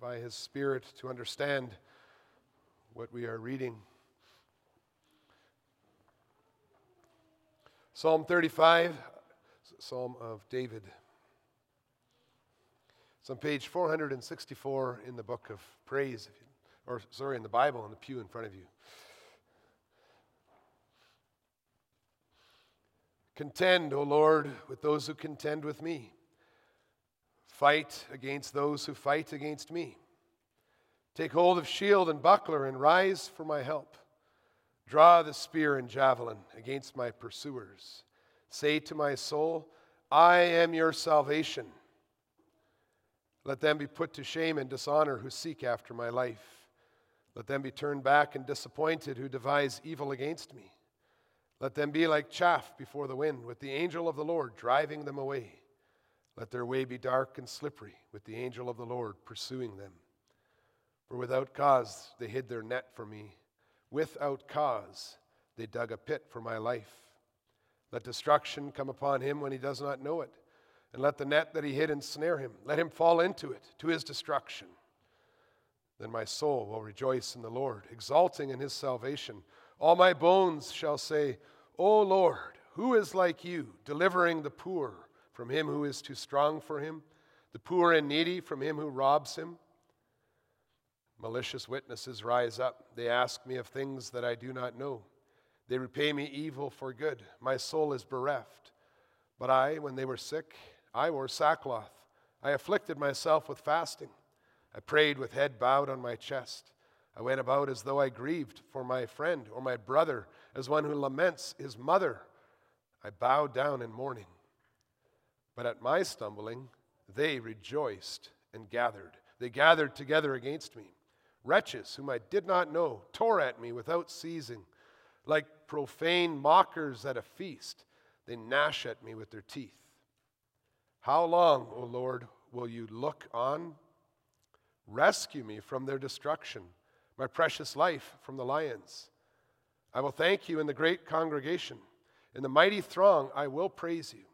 by His Spirit to understand what we are reading. Psalm 35, Psalm of David. It's on page 464 in the book of praise, or sorry, in the Bible, in the pew in front of you. Contend, O Lord, with those who contend with me. Fight against those who fight against me. Take hold of shield and buckler and rise for my help. Draw the spear and javelin against my pursuers. Say to my soul, I am your salvation. Let them be put to shame and dishonor who seek after my life. Let them be turned back and disappointed who devise evil against me. Let them be like chaff before the wind, with the angel of the Lord driving them away. Let their way be dark and slippery, with the angel of the Lord pursuing them. For without cause they hid their net for me. Without cause they dug a pit for my life. Let destruction come upon him when he does not know it, and let the net that he hid ensnare him. Let him fall into it, to his destruction. Then my soul will rejoice in the Lord, exulting in his salvation. All my bones shall say, O Lord, who is like you, delivering the poor from him who is too strong for him, the poor and needy from him who robs him? Malicious witnesses rise up. They ask me of things that I do not know. They repay me evil for good. My soul is bereft. But I, when they were sick, I wore sackcloth. I afflicted myself with fasting. I prayed with head bowed on my chest. I went about as though I grieved for my friend or my brother, as one who laments his mother. I bowed down in mourning. But at my stumbling, they rejoiced and gathered. They gathered together against me. Wretches whom I did not know tore at me without ceasing. Like profane mockers at a feast, they gnash at me with their teeth. How long, O Lord, will you look on? Rescue me from their destruction my precious life from the lions. I will thank you in the great congregation. In the mighty throng, I will praise you.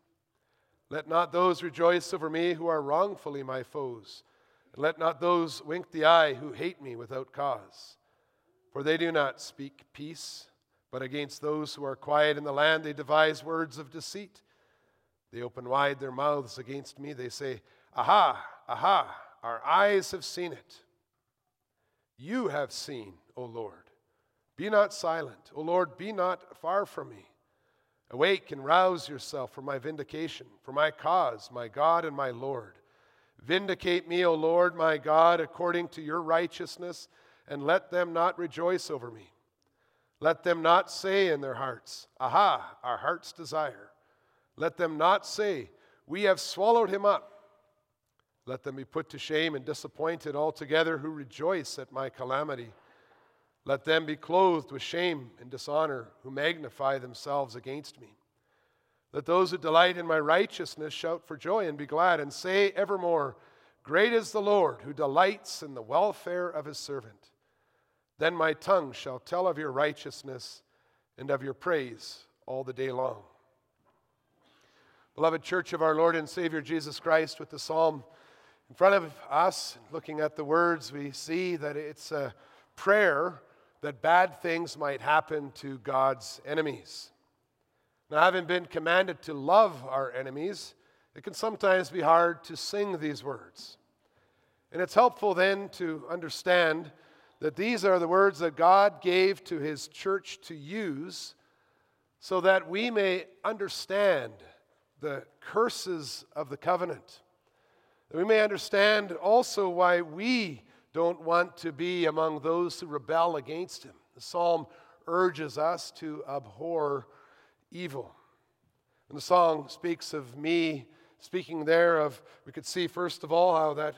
Let not those rejoice over me who are wrongfully my foes. And let not those wink the eye who hate me without cause. For they do not speak peace, but against those who are quiet in the land they devise words of deceit. They open wide their mouths against me. They say, Aha, aha, our eyes have seen it. You have seen, O Lord. Be not silent. O Lord, be not far from me. Awake and rouse yourself for my vindication, for my cause, my God and my Lord. Vindicate me, O Lord, my God, according to your righteousness, and let them not rejoice over me. Let them not say in their hearts, Aha, our heart's desire. Let them not say, We have swallowed him up. Let them be put to shame and disappointed altogether who rejoice at my calamity. Let them be clothed with shame and dishonor who magnify themselves against me. Let those who delight in my righteousness shout for joy and be glad and say evermore, Great is the Lord who delights in the welfare of his servant. Then my tongue shall tell of your righteousness and of your praise all the day long. Beloved church of our Lord and Savior Jesus Christ, with the psalm in front of us, looking at the words, we see that it's a prayer that bad things might happen to God's enemies. Now, having been commanded to love our enemies, it can sometimes be hard to sing these words. And it's helpful then to understand that these are the words that God gave to His church to use so that we may understand the curses of the covenant that we may understand also why we don't want to be among those who rebel against him. The psalm urges us to abhor evil. And the song speaks of me, speaking there of, we could see first of all how that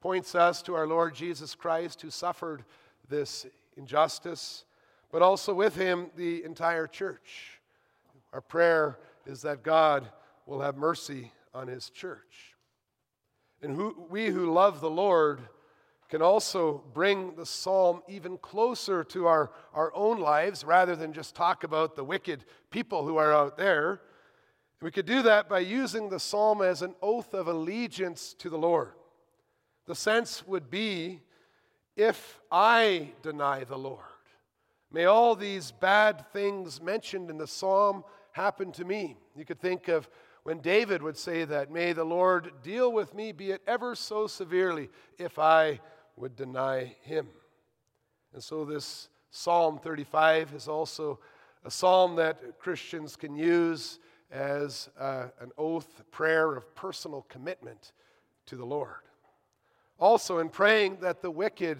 points us to our Lord Jesus Christ who suffered this injustice, but also with him the entire church. Our prayer is that God will have mercy on his church. And who, we who love the Lord can also bring the psalm even closer to our, our own lives rather than just talk about the wicked people who are out there. We could do that by using the psalm as an oath of allegiance to the Lord. The sense would be if I deny the Lord, may all these bad things mentioned in the psalm happen to me. You could think of when David would say that, May the Lord deal with me, be it ever so severely, if I would deny him. And so, this Psalm 35 is also a psalm that Christians can use as uh, an oath, prayer of personal commitment to the Lord. Also, in praying that the wicked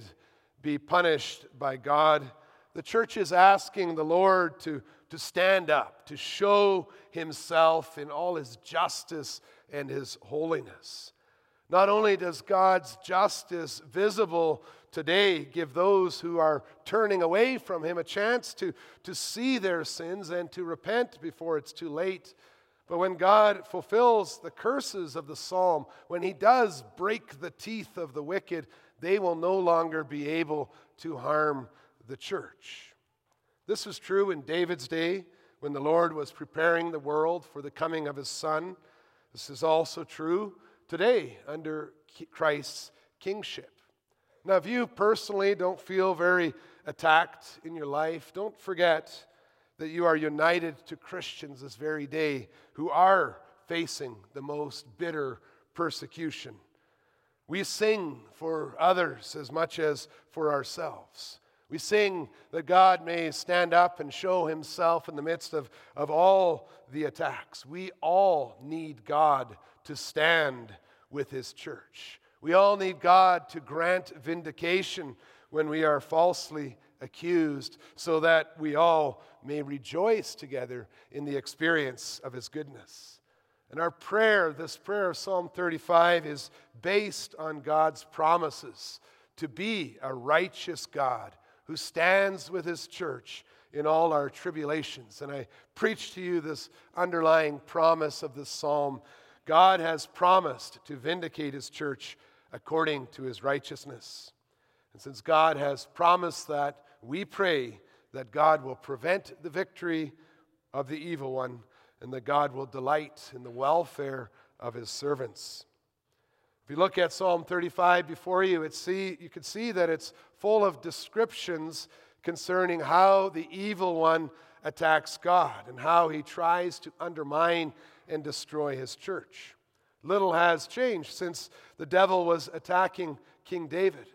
be punished by God, the church is asking the Lord to, to stand up, to show himself in all his justice and his holiness. Not only does God's justice visible today give those who are turning away from Him a chance to, to see their sins and to repent before it's too late. But when God fulfills the curses of the psalm, when He does break the teeth of the wicked, they will no longer be able to harm the church. This was true in David's day when the Lord was preparing the world for the coming of His Son. This is also true today under Christ's kingship. Now, if you personally don't feel very attacked in your life, don't forget that you are united to Christians this very day who are facing the most bitter persecution. We sing for others as much as for ourselves. We sing that God may stand up and show himself in the midst of, of all the attacks. We all need God to stand with his church. We all need God to grant vindication when we are falsely accused, so that we all may rejoice together in the experience of His goodness. And our prayer, this prayer of Psalm 35, is based on God's promises to be a righteous God who stands with His church in all our tribulations. And I preach to you this underlying promise of this psalm God has promised to vindicate His church according to his righteousness. And since God has promised that, we pray that God will prevent the victory of the evil one and that God will delight in the welfare of his servants. If you look at Psalm 35 before you, it see, you can see that it's full of descriptions concerning how the evil one attacks God and how he tries to undermine and destroy his church. Little has changed since the devil was attacking King David.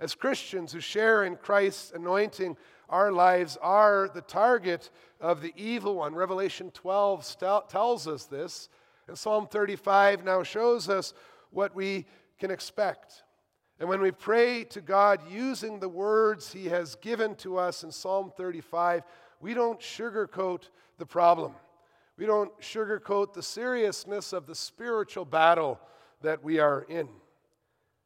As Christians who share in Christ's anointing, our lives are the target of the evil one. Revelation 12 st- tells us this, and Psalm 35 now shows us what we can expect. And when we pray to God using the words He has given to us in Psalm 35, we don't sugarcoat the problem. We don't sugarcoat the seriousness of the spiritual battle that we are in.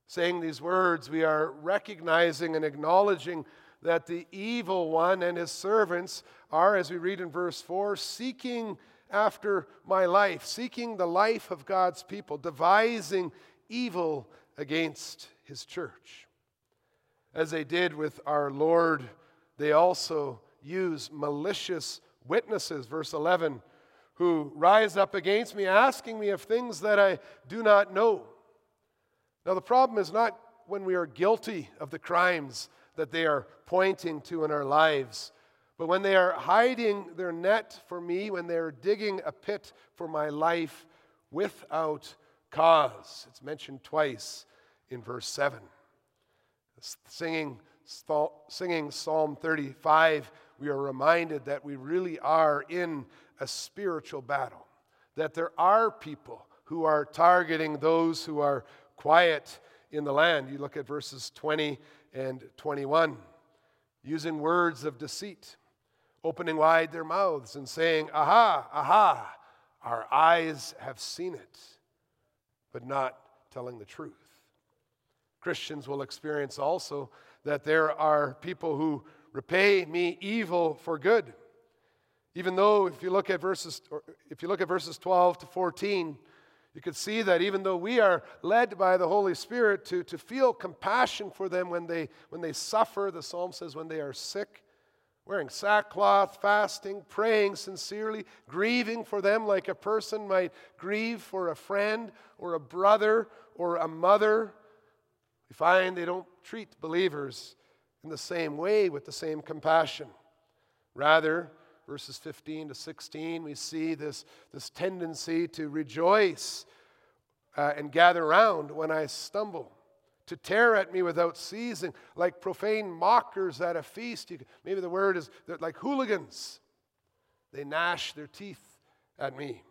Saying these words, we are recognizing and acknowledging that the evil one and his servants are, as we read in verse 4, seeking after my life, seeking the life of God's people, devising evil against his church. As they did with our Lord, they also use malicious witnesses. Verse 11 who rise up against me, asking me of things that I do not know. Now, the problem is not when we are guilty of the crimes that they are pointing to in our lives, but when they are hiding their net for me, when they are digging a pit for my life without cause. It's mentioned twice in verse 7. Singing, singing Psalm 35, we are reminded that we really are in a spiritual battle, that there are people who are targeting those who are quiet in the land. You look at verses 20 and 21, using words of deceit, opening wide their mouths and saying, Aha, aha, our eyes have seen it, but not telling the truth. Christians will experience also that there are people who repay me evil for good. Even though if you look at verses if you look at verses 12 to 14, you can see that even though we are led by the Holy Spirit to, to feel compassion for them when they, when they suffer, the psalm says when they are sick, wearing sackcloth, fasting, praying sincerely, grieving for them like a person might grieve for a friend or a brother or a mother. We find they don't treat believers in the same way with the same compassion. Rather, verses 15 to 16, we see this, this tendency to rejoice uh, and gather around when I stumble, to tear at me without ceasing, like profane mockers at a feast. You, maybe the word is like hooligans. They gnash their teeth at me.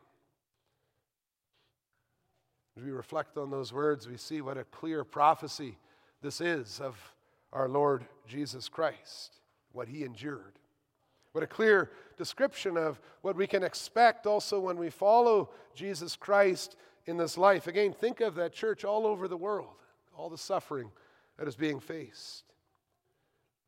As we reflect on those words, we see what a clear prophecy this is of our Lord Jesus Christ, what he endured. What a clear description of what we can expect also when we follow Jesus Christ in this life. Again, think of that church all over the world, all the suffering that is being faced.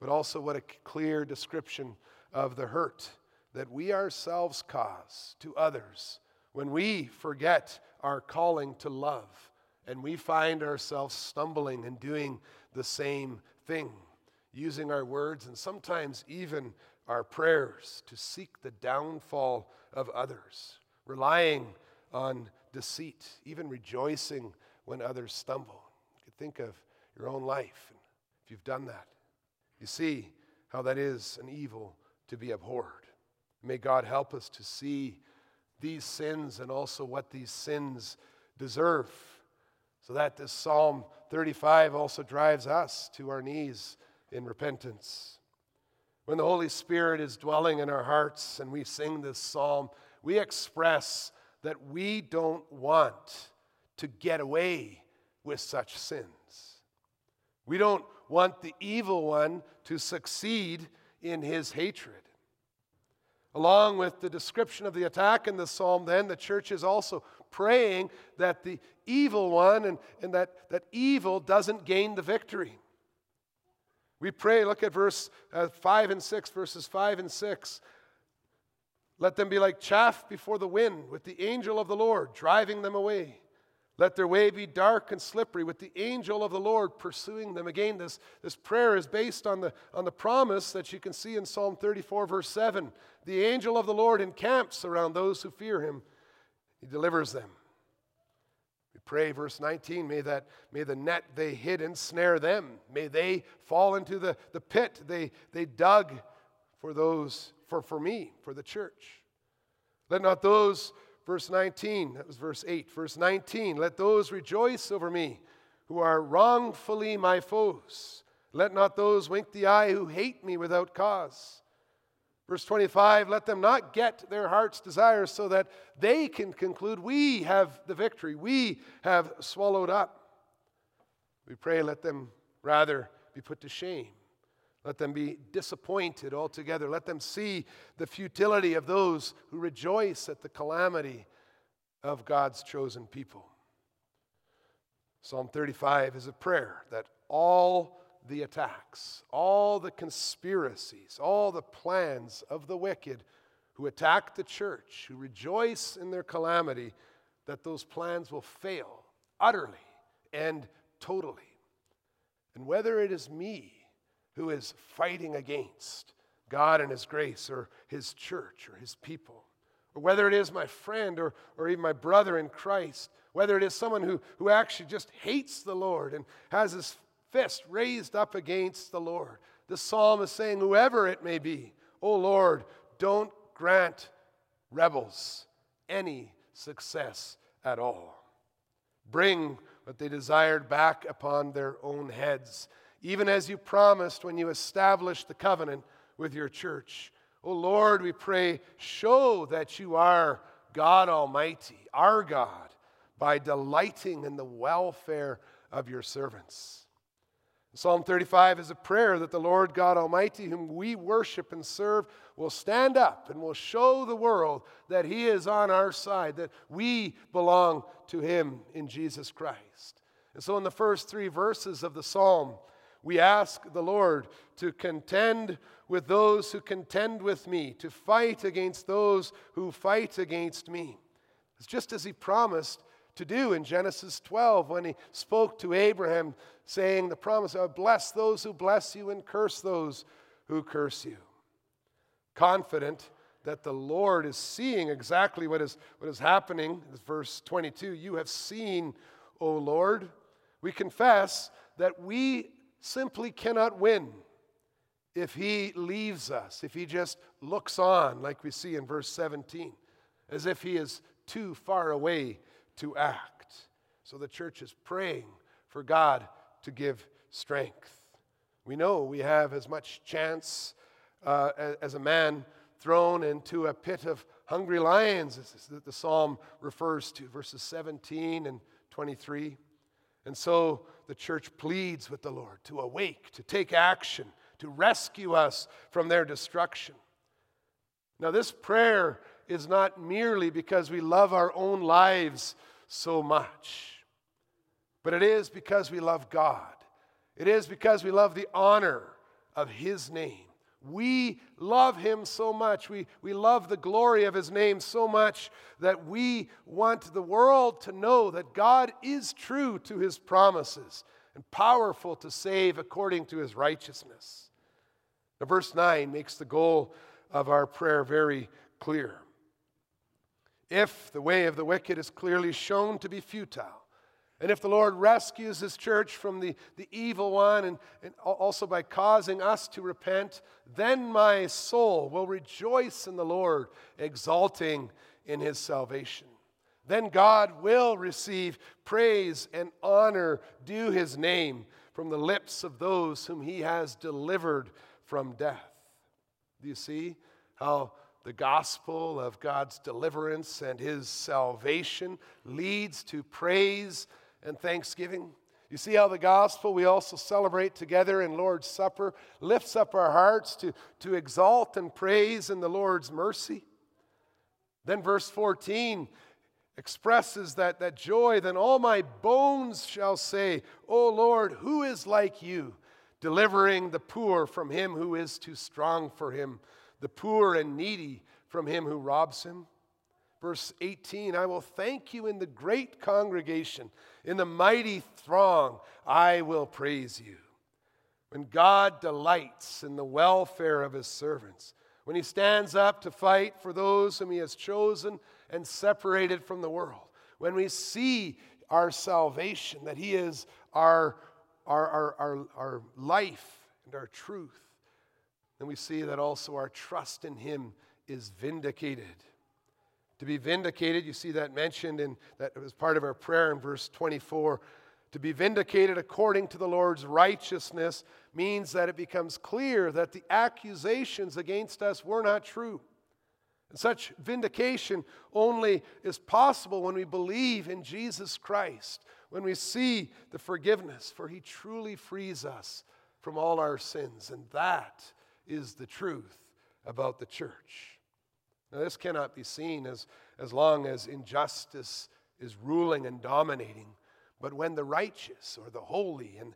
But also, what a clear description of the hurt that we ourselves cause to others when we forget our calling to love and we find ourselves stumbling and doing the same thing, using our words and sometimes even our prayers to seek the downfall of others, relying on deceit, even rejoicing when others stumble. You could think of your own life if you've done that. You see how that is an evil to be abhorred. May God help us to see these sins and also what these sins deserve, so that this Psalm 35 also drives us to our knees in repentance. When the Holy Spirit is dwelling in our hearts and we sing this psalm, we express that we don't want to get away with such sins. We don't want the evil one to succeed in his hatred. Along with the description of the attack in the psalm, then, the church is also praying that the evil one and, and that, that evil doesn't gain the victory. We pray, look at verse uh, 5 and 6, verses 5 and 6. Let them be like chaff before the wind, with the angel of the Lord driving them away. Let their way be dark and slippery, with the angel of the Lord pursuing them. Again, this, this prayer is based on the, on the promise that you can see in Psalm 34, verse 7. The angel of the Lord encamps around those who fear him, he delivers them. We pray, verse 19, may, that, may the net they hid ensnare them. May they fall into the, the pit they, they dug for those, for, for me, for the church. Let not those Verse 19, that was verse 8. Verse 19, let those rejoice over me who are wrongfully my foes. Let not those wink the eye who hate me without cause. Verse 25, let them not get their heart's desires so that they can conclude we have the victory, we have swallowed up. We pray, let them rather be put to shame. Let them be disappointed altogether. Let them see the futility of those who rejoice at the calamity of God's chosen people. Psalm 35 is a prayer that all the attacks, all the conspiracies, all the plans of the wicked who attack the church, who rejoice in their calamity, that those plans will fail utterly and totally. And whether it is me who is fighting against God and His grace or His church or His people. Or whether it is my friend or, or even my brother in Christ, whether it is someone who, who actually just hates the Lord and has his fist raised up against the Lord. The psalm is saying, whoever it may be, O Lord, don't grant rebels any success at all. Bring what they desired back upon their own heads even as you promised when you established the covenant with your church. Oh Lord, we pray, show that you are God Almighty, our God, by delighting in the welfare of your servants. Psalm 35 is a prayer that the Lord God Almighty, whom we worship and serve, will stand up and will show the world that He is on our side, that we belong to Him in Jesus Christ. And so, in the first three verses of the psalm, we ask the Lord to contend with those who contend with me, to fight against those who fight against me. It's just as he promised to do in Genesis 12 when he spoke to Abraham, saying the promise of bless those who bless you and curse those who curse you. Confident that the Lord is seeing exactly what is, what is happening. Verse 22 You have seen, O Lord. We confess that we simply cannot win if he leaves us, if he just looks on, like we see in verse 17, as if he is too far away to act. So the church is praying for God to give strength. We know we have as much chance uh, as a man thrown into a pit of hungry lions, as the psalm refers to, verses 17 and 23. And so the church pleads with the Lord to awake, to take action, to rescue us from their destruction. Now, this prayer is not merely because we love our own lives so much, but it is because we love God. It is because we love the honor of His name. We love him so much. We, we love the glory of his name so much that we want the world to know that God is true to his promises and powerful to save according to his righteousness. Now, verse 9 makes the goal of our prayer very clear. If the way of the wicked is clearly shown to be futile, and if the Lord rescues his church from the, the evil one and, and also by causing us to repent, then my soul will rejoice in the Lord, exulting in his salvation. Then God will receive praise and honor due his name from the lips of those whom he has delivered from death. Do you see how the gospel of God's deliverance and his salvation leads to praise? and thanksgiving. You see how the gospel we also celebrate together in Lord's Supper lifts up our hearts to, to exalt and praise in the Lord's mercy. Then, verse 14 expresses that, that joy. Then all my bones shall say, O Lord, who is like you, delivering the poor from him who is too strong for him, the poor and needy from him who robs him? Verse 18 I will thank you in the great congregation, in the mighty throng, I will praise you. When God delights in the welfare of his servants, when he stands up to fight for those whom he has chosen and separated from the world, when we see our salvation, that he is our, our, our, our, our life and our truth, then we see that also our trust in him is vindicated. To be vindicated, you see that mentioned in that it was part of our prayer in verse 24. To be vindicated according to the Lord's righteousness means that it becomes clear that the accusations against us were not true. And such vindication only is possible when we believe in Jesus Christ, when we see the forgiveness, for he truly frees us from all our sins. And that is the truth about the church. Now, this cannot be seen as, as long as injustice is ruling and dominating. But when the righteous or the holy and,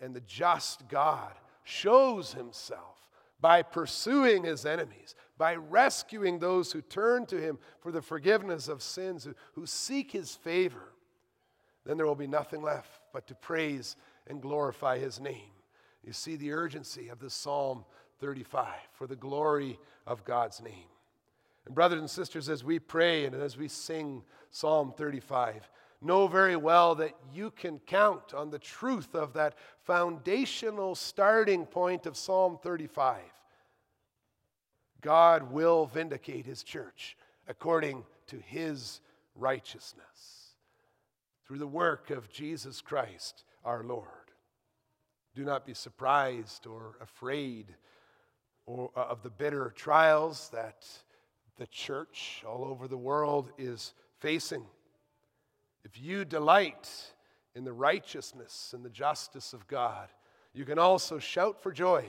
and the just God shows himself by pursuing his enemies, by rescuing those who turn to him for the forgiveness of sins, who, who seek his favor, then there will be nothing left but to praise and glorify his name. You see the urgency of this Psalm 35 for the glory of God's name. And, brothers and sisters, as we pray and as we sing Psalm 35, know very well that you can count on the truth of that foundational starting point of Psalm 35. God will vindicate his church according to his righteousness through the work of Jesus Christ our Lord. Do not be surprised or afraid or, uh, of the bitter trials that the church all over the world is facing. If you delight in the righteousness and the justice of God, you can also shout for joy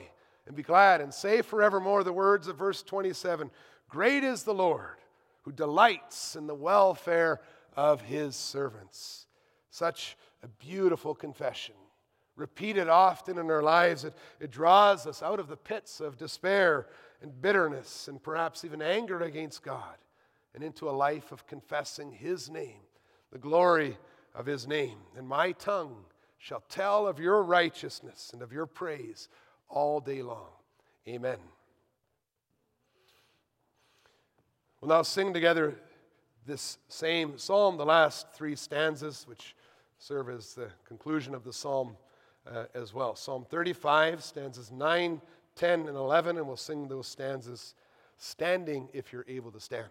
and be glad and say forevermore the words of verse 27 Great is the Lord who delights in the welfare of his servants. Such a beautiful confession. Repeated often in our lives, it, it draws us out of the pits of despair and bitterness and perhaps even anger against God and into a life of confessing His name, the glory of His name. And my tongue shall tell of your righteousness and of your praise all day long. Amen. We'll now sing together this same psalm, the last three stanzas, which serve as the conclusion of the psalm uh, as well. Psalm 35, stanzas 9, 10, and 11, and we'll sing those stanzas standing if you're able to stand.